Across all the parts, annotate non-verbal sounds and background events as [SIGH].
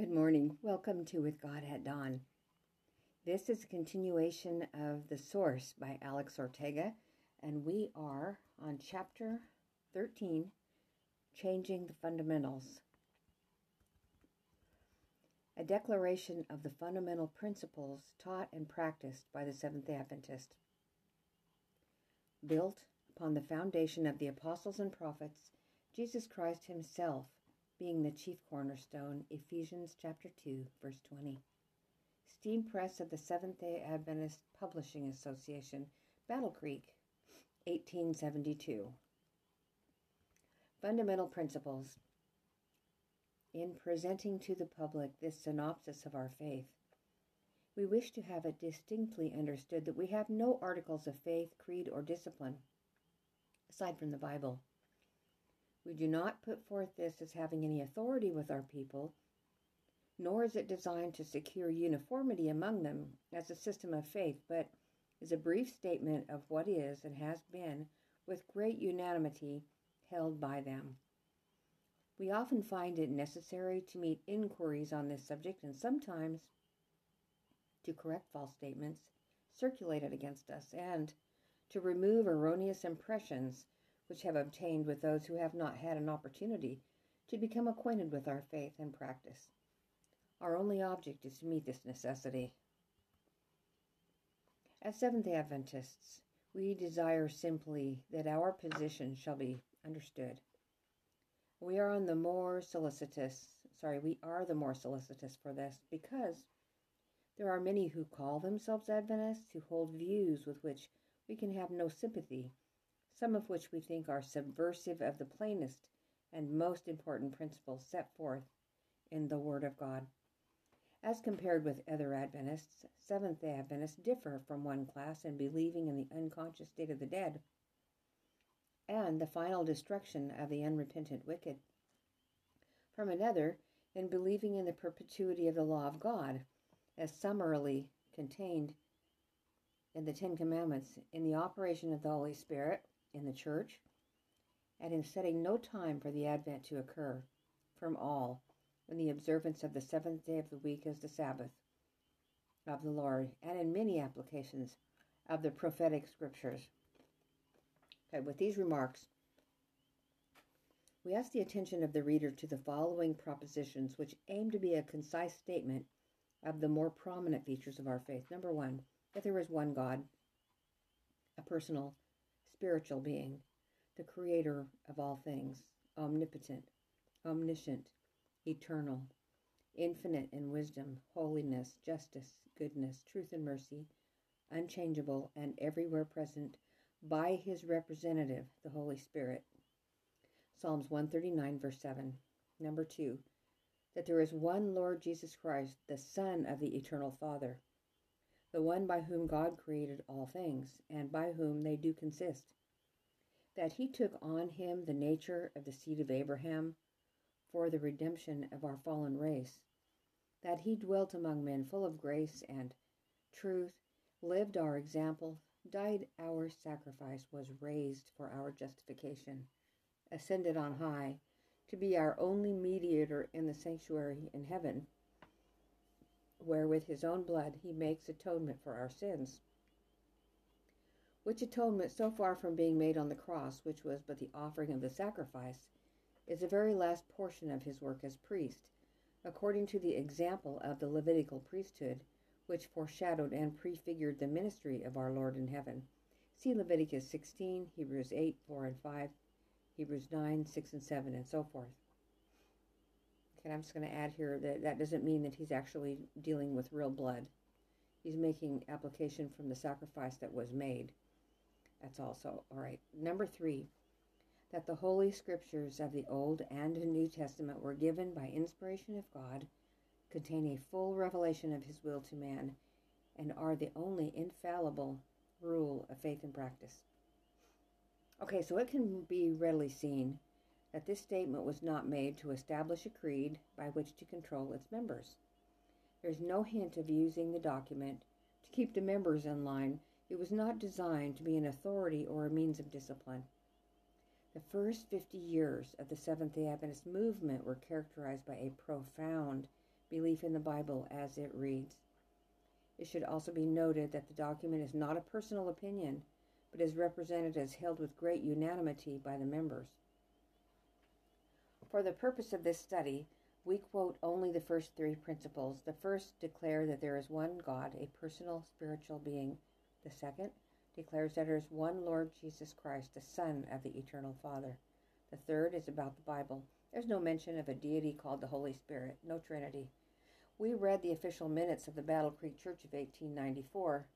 Good morning. Welcome to With God at Dawn. This is a continuation of The Source by Alex Ortega, and we are on chapter 13 Changing the Fundamentals. A declaration of the fundamental principles taught and practiced by the Seventh day Adventist. Built upon the foundation of the apostles and prophets, Jesus Christ Himself being the chief cornerstone, Ephesians chapter 2, verse 20. Steam Press of the Seventh day Adventist Publishing Association, Battle Creek, 1872. Fundamental Principles. In presenting to the public this synopsis of our faith, we wish to have it distinctly understood that we have no articles of faith, creed, or discipline aside from the Bible. We do not put forth this as having any authority with our people, nor is it designed to secure uniformity among them as a system of faith, but is a brief statement of what is and has been with great unanimity held by them. We often find it necessary to meet inquiries on this subject and sometimes to correct false statements circulated against us and to remove erroneous impressions which have obtained with those who have not had an opportunity to become acquainted with our faith and practice. Our only object is to meet this necessity. As Seventh day Adventists, we desire simply that our position shall be understood. We are on the more solicitous, sorry, we are the more solicitous for this because there are many who call themselves Adventists who hold views with which we can have no sympathy some of which we think are subversive of the plainest and most important principles set forth in the Word of God. As compared with other Adventists, Seventh day Adventists differ from one class in believing in the unconscious state of the dead and the final destruction of the unrepentant wicked, from another in believing in the perpetuity of the law of God, as summarily contained in the Ten Commandments, in the operation of the Holy Spirit, in the church, and in setting no time for the Advent to occur from all in the observance of the seventh day of the week as the Sabbath of the Lord, and in many applications of the prophetic scriptures. Okay, with these remarks, we ask the attention of the reader to the following propositions, which aim to be a concise statement of the more prominent features of our faith. Number one, that there is one God, a personal spiritual being, the creator of all things, omnipotent, omniscient, eternal, infinite in wisdom, holiness, justice, goodness, truth, and mercy, unchangeable and everywhere present by his representative, the Holy Spirit. Psalms 139, verse 7. Number 2. That there is one Lord Jesus Christ, the Son of the eternal Father the one by whom God created all things, and by whom they do consist. That he took on him the nature of the seed of Abraham for the redemption of our fallen race. That he dwelt among men full of grace and truth, lived our example, died our sacrifice, was raised for our justification, ascended on high, to be our only mediator in the sanctuary in heaven where with his own blood he makes atonement for our sins. Which atonement, so far from being made on the cross, which was but the offering of the sacrifice, is the very last portion of his work as priest, according to the example of the Levitical priesthood, which foreshadowed and prefigured the ministry of our Lord in heaven. See Leviticus 16, Hebrews 8, 4 and 5, Hebrews 9, 6 and 7, and so forth. Okay, I'm just going to add here that that doesn't mean that he's actually dealing with real blood. He's making application from the sacrifice that was made. That's also all right. Number three, that the Holy Scriptures of the Old and New Testament were given by inspiration of God, contain a full revelation of His will to man, and are the only infallible rule of faith and practice. Okay, so it can be readily seen that this statement was not made to establish a creed by which to control its members. There is no hint of using the document to keep the members in line. It was not designed to be an authority or a means of discipline. The first 50 years of the Seventh day Adventist movement were characterized by a profound belief in the Bible as it reads. It should also be noted that the document is not a personal opinion, but is represented as held with great unanimity by the members. For the purpose of this study, we quote only the first three principles. The first declare that there is one God, a personal spiritual being. The second declares that there is one Lord Jesus Christ, the Son of the Eternal Father. The third is about the Bible. There's no mention of a deity called the Holy Spirit, no Trinity. We read the official minutes of the Battle Creek Church of 1894.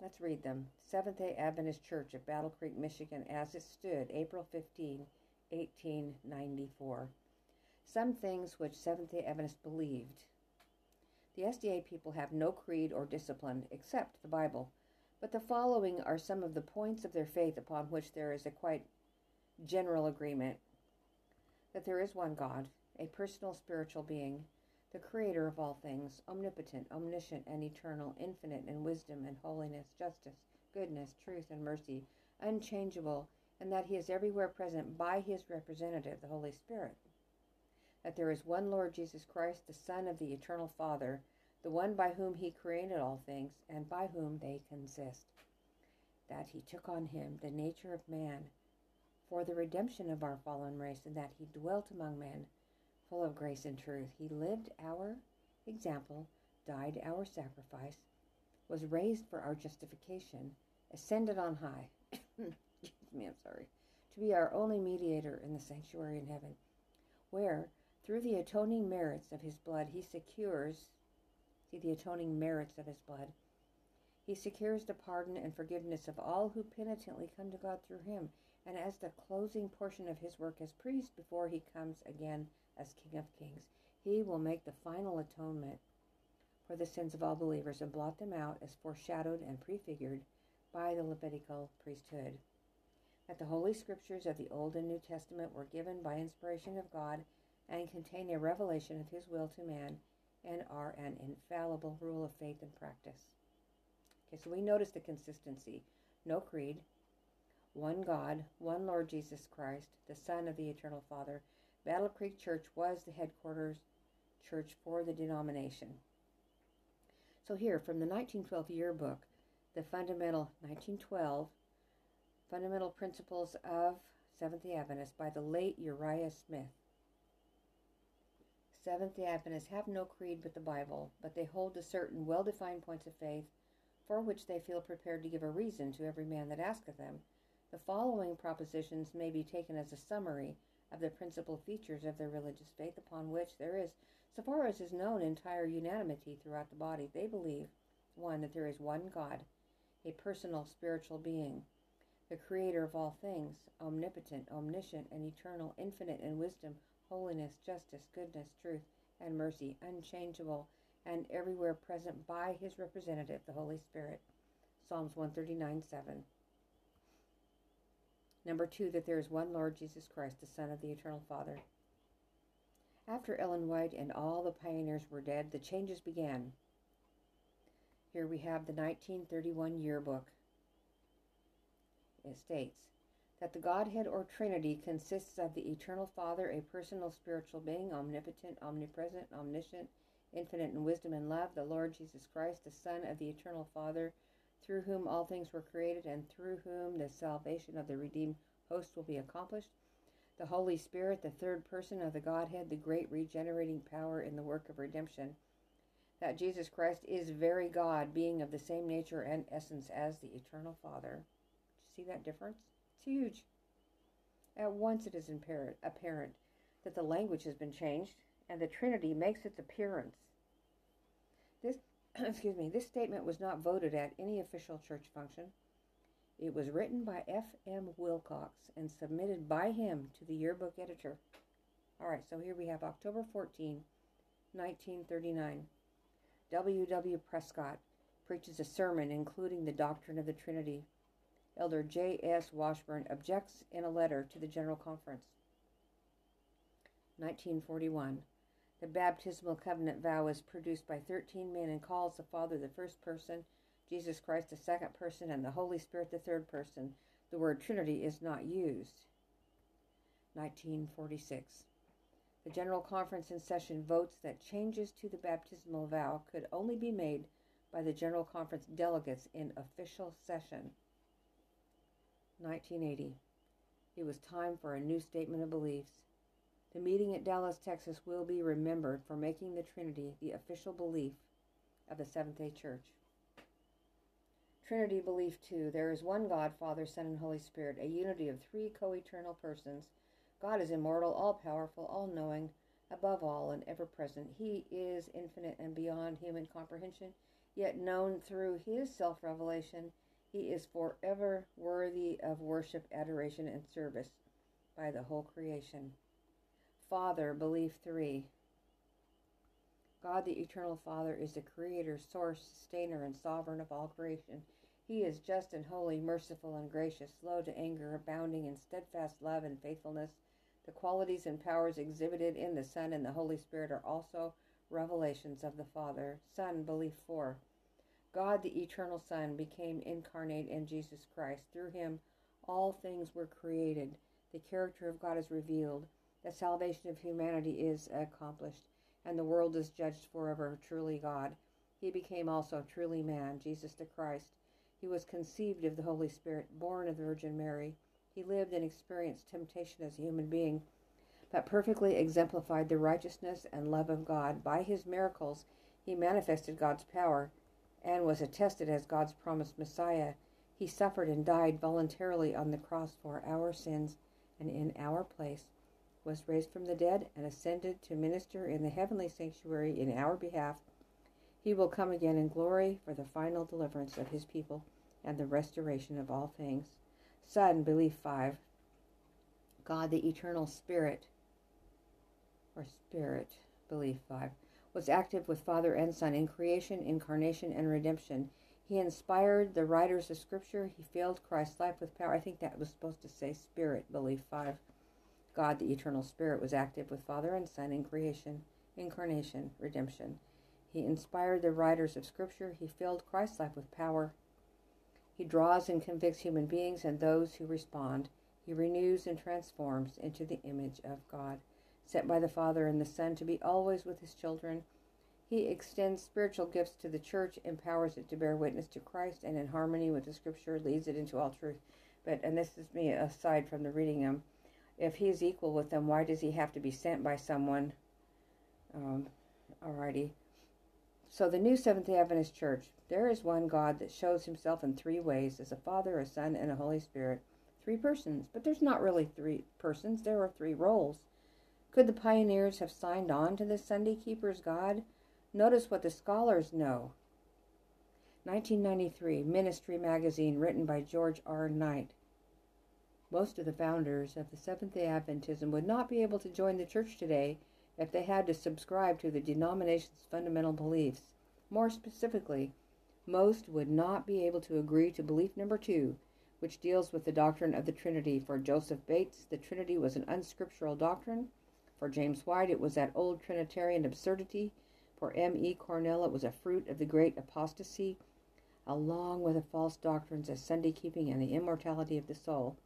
Let's read them. Seventh day Adventist Church of Battle Creek, Michigan, as it stood April 15, 1894. Some things which Seventh day Adventists believed. The SDA people have no creed or discipline except the Bible, but the following are some of the points of their faith upon which there is a quite general agreement that there is one God, a personal spiritual being, the creator of all things, omnipotent, omniscient, and eternal, infinite in wisdom and holiness, justice, goodness, truth, and mercy, unchangeable, and that he is everywhere present by his representative, the Holy Spirit. That there is one Lord Jesus Christ, the Son of the eternal Father, the one by whom he created all things, and by whom they consist. That he took on him the nature of man for the redemption of our fallen race, and that he dwelt among men, full of grace and truth. He lived our example, died our sacrifice, was raised for our justification, ascended on high. [COUGHS] Me, I'm sorry. To be our only mediator in the sanctuary in heaven, where, through the atoning merits of his blood, he secures, see the atoning merits of his blood, he secures the pardon and forgiveness of all who penitently come to God through him and as the closing portion of his work as priest before he comes again as King of Kings. He will make the final atonement for the sins of all believers and blot them out as foreshadowed and prefigured by the Levitical priesthood. That the Holy Scriptures of the Old and New Testament were given by inspiration of God and contain a revelation of His will to man and are an infallible rule of faith and practice. Okay, so we notice the consistency. No creed, one God, one Lord Jesus Christ, the Son of the Eternal Father. Battle Creek Church was the headquarters church for the denomination. So here, from the 1912 yearbook, the fundamental 1912 fundamental principles of Seventh-day Adventists by the late Uriah Smith. Seventh-day Adventists have no creed but the Bible, but they hold to certain well-defined points of faith, for which they feel prepared to give a reason to every man that asketh them the following propositions may be taken as a summary of the principal features of their religious faith upon which there is, so far as is known, entire unanimity throughout the body. They believe, one, that there is one God, a personal spiritual being, the creator of all things, omnipotent, omniscient, and eternal, infinite in wisdom, holiness, justice, goodness, truth, and mercy, unchangeable, and everywhere present by his representative, the Holy Spirit. Psalms 139 7. Number two, that there is one Lord Jesus Christ, the Son of the Eternal Father. After Ellen White and all the pioneers were dead, the changes began. Here we have the 1931 yearbook. It states that the Godhead or Trinity consists of the Eternal Father, a personal spiritual being, omnipotent, omnipresent, omniscient, infinite in wisdom and love, the Lord Jesus Christ, the Son of the Eternal Father, through whom all things were created, and through whom the salvation of the redeemed host will be accomplished. The Holy Spirit, the third person of the Godhead, the great regenerating power in the work of redemption. That Jesus Christ is very God, being of the same nature and essence as the eternal Father. See that difference? It's huge. At once it is apparent that the language has been changed and the Trinity makes its appearance. This [CLEARS THROAT] excuse me, this statement was not voted at any official church function. It was written by F. M. Wilcox and submitted by him to the yearbook editor. All right, so here we have October 14, 1939. W. W. Prescott preaches a sermon including the doctrine of the Trinity. Elder J. S. Washburn objects in a letter to the General Conference. 1941. The baptismal covenant vow is produced by 13 men and calls the Father the first person, Jesus Christ the second person, and the Holy Spirit the third person. The word Trinity is not used. 1946. The General Conference in session votes that changes to the baptismal vow could only be made by the General Conference delegates in official session. 1980. It was time for a new statement of beliefs. The meeting at Dallas, Texas will be remembered for making the Trinity the official belief of the Seventh day Church. Trinity belief 2. There is one God, Father, Son, and Holy Spirit, a unity of three co eternal persons. God is immortal, all powerful, all knowing, above all, and ever present. He is infinite and beyond human comprehension, yet known through his self revelation. He is forever worthy of worship, adoration, and service by the whole creation. Father, belief 3. God, the eternal Father, is the creator, source, sustainer, and sovereign of all creation. He is just and holy, merciful and gracious, slow to anger, abounding in steadfast love and faithfulness. The qualities and powers exhibited in the Son and the Holy Spirit are also revelations of the Father. Son, belief 4. God, the eternal Son, became incarnate in Jesus Christ. Through him, all things were created. The character of God is revealed. The salvation of humanity is accomplished and the world is judged forever truly God. He became also truly man, Jesus the Christ. He was conceived of the Holy Spirit, born of the Virgin Mary. He lived and experienced temptation as a human being, but perfectly exemplified the righteousness and love of God. By his miracles, he manifested God's power and was attested as God's promised Messiah. He suffered and died voluntarily on the cross for our sins and in our place was raised from the dead and ascended to minister in the heavenly sanctuary in our behalf. He will come again in glory for the final deliverance of his people and the restoration of all things. Son, belief 5. God, the eternal Spirit, or Spirit, belief 5, was active with Father and Son in creation, incarnation, and redemption. He inspired the writers of Scripture. He filled Christ's life with power. I think that was supposed to say Spirit, belief 5. God, the eternal Spirit, was active with Father and Son in creation, incarnation, redemption. He inspired the writers of Scripture. He filled Christ's life with power. He draws and convicts human beings and those who respond. He renews and transforms into the image of God, sent by the Father and the Son to be always with his children. He extends spiritual gifts to the church, empowers it to bear witness to Christ, and in harmony with the Scripture leads it into all truth. But, and this is me aside from the reading them if he is equal with them, why does he have to be sent by someone? Um, alrighty. So the new Seventh day Adventist Church, there is one God that shows himself in three ways as a Father, a Son, and a Holy Spirit. Three persons, but there's not really three persons, there are three roles. Could the pioneers have signed on to the Sunday Keeper's God? Notice what the scholars know. 1993, Ministry Magazine, written by George R. Knight. Most of the founders of the Seventh day Adventism would not be able to join the church today if they had to subscribe to the denomination's fundamental beliefs. More specifically, most would not be able to agree to belief number two, which deals with the doctrine of the Trinity. For Joseph Bates, the Trinity was an unscriptural doctrine. For James White, it was that old Trinitarian absurdity. For M. E. Cornell, it was a fruit of the great apostasy, along with the false doctrines of Sunday keeping and the immortality of the soul.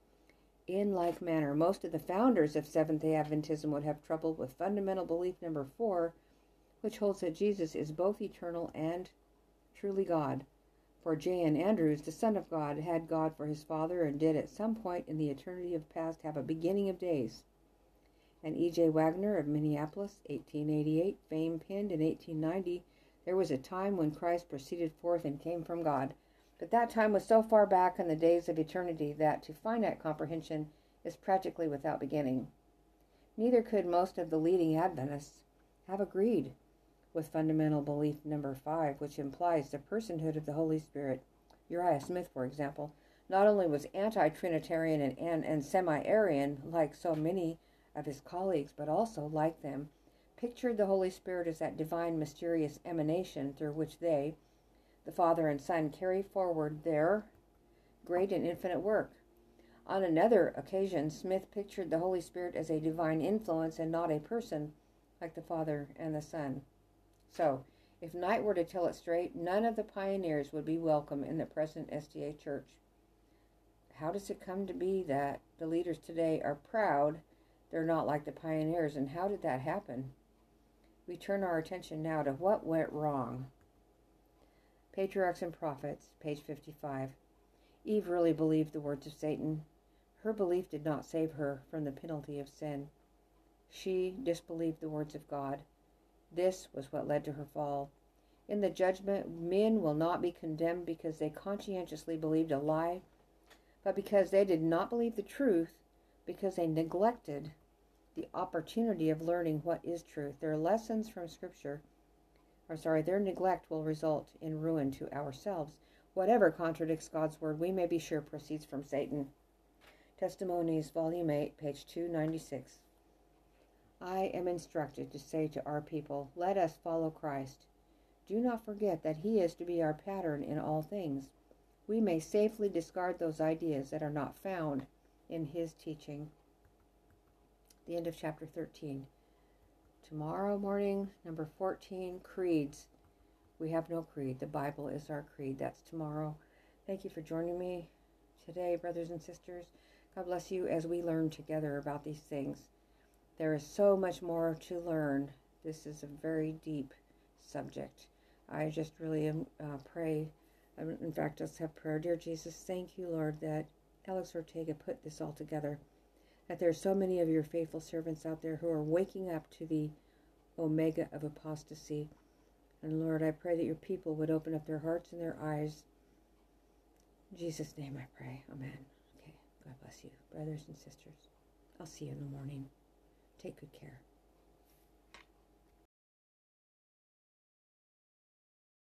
In like manner, most of the founders of Seventh day Adventism would have trouble with fundamental belief number four, which holds that Jesus is both eternal and truly God. For J. N. Andrews, the Son of God, had God for his Father and did at some point in the eternity of past have a beginning of days. And E. J. Waggoner of Minneapolis, 1888, fame pinned in 1890, there was a time when Christ proceeded forth and came from God. But that time was so far back in the days of eternity that to finite comprehension is practically without beginning. Neither could most of the leading Adventists have agreed with fundamental belief number five, which implies the personhood of the Holy Spirit. Uriah Smith, for example, not only was anti Trinitarian and, and, and semi Arian, like so many of his colleagues, but also, like them, pictured the Holy Spirit as that divine, mysterious emanation through which they, the Father and Son carry forward their great and infinite work. On another occasion, Smith pictured the Holy Spirit as a divine influence and not a person like the Father and the Son. So, if Knight were to tell it straight, none of the pioneers would be welcome in the present SDA church. How does it come to be that the leaders today are proud They're not like the pioneers. And how did that happen? We turn our attention now to what went wrong. Patriarchs and Prophets, page 55. Eve really believed the words of Satan. Her belief did not save her from the penalty of sin. She disbelieved the words of God. This was what led to her fall. In the judgment, men will not be condemned because they conscientiously believed a lie, but because they did not believe the truth, because they neglected the opportunity of learning what is truth. Their lessons from Scripture, or sorry, their neglect will result in ruin to ourselves. Whatever contradicts God's word, we may be sure proceeds from Satan. Testimonies, Volume 8, page 296. I am instructed to say to our people, Let us follow Christ. Do not forget that He is to be our pattern in all things. We may safely discard those ideas that are not found in His teaching. The end of chapter 13. Tomorrow morning, number 14, creeds. We have no creed. The Bible is our creed. That's tomorrow. Thank you for joining me today, brothers and sisters. God bless you as we learn together about these things. There is so much more to learn. This is a very deep subject. I just really am, uh, pray. Um, in fact, let's have prayer. Dear Jesus, thank you, Lord, that Alex Ortega put this all together. That there are so many of your faithful servants out there who are waking up to the omega of apostasy. And Lord, I pray that your people would open up their hearts and their eyes. In Jesus' name I pray. Amen. Okay. God bless you, brothers and sisters. I'll see you in the morning. Take good care.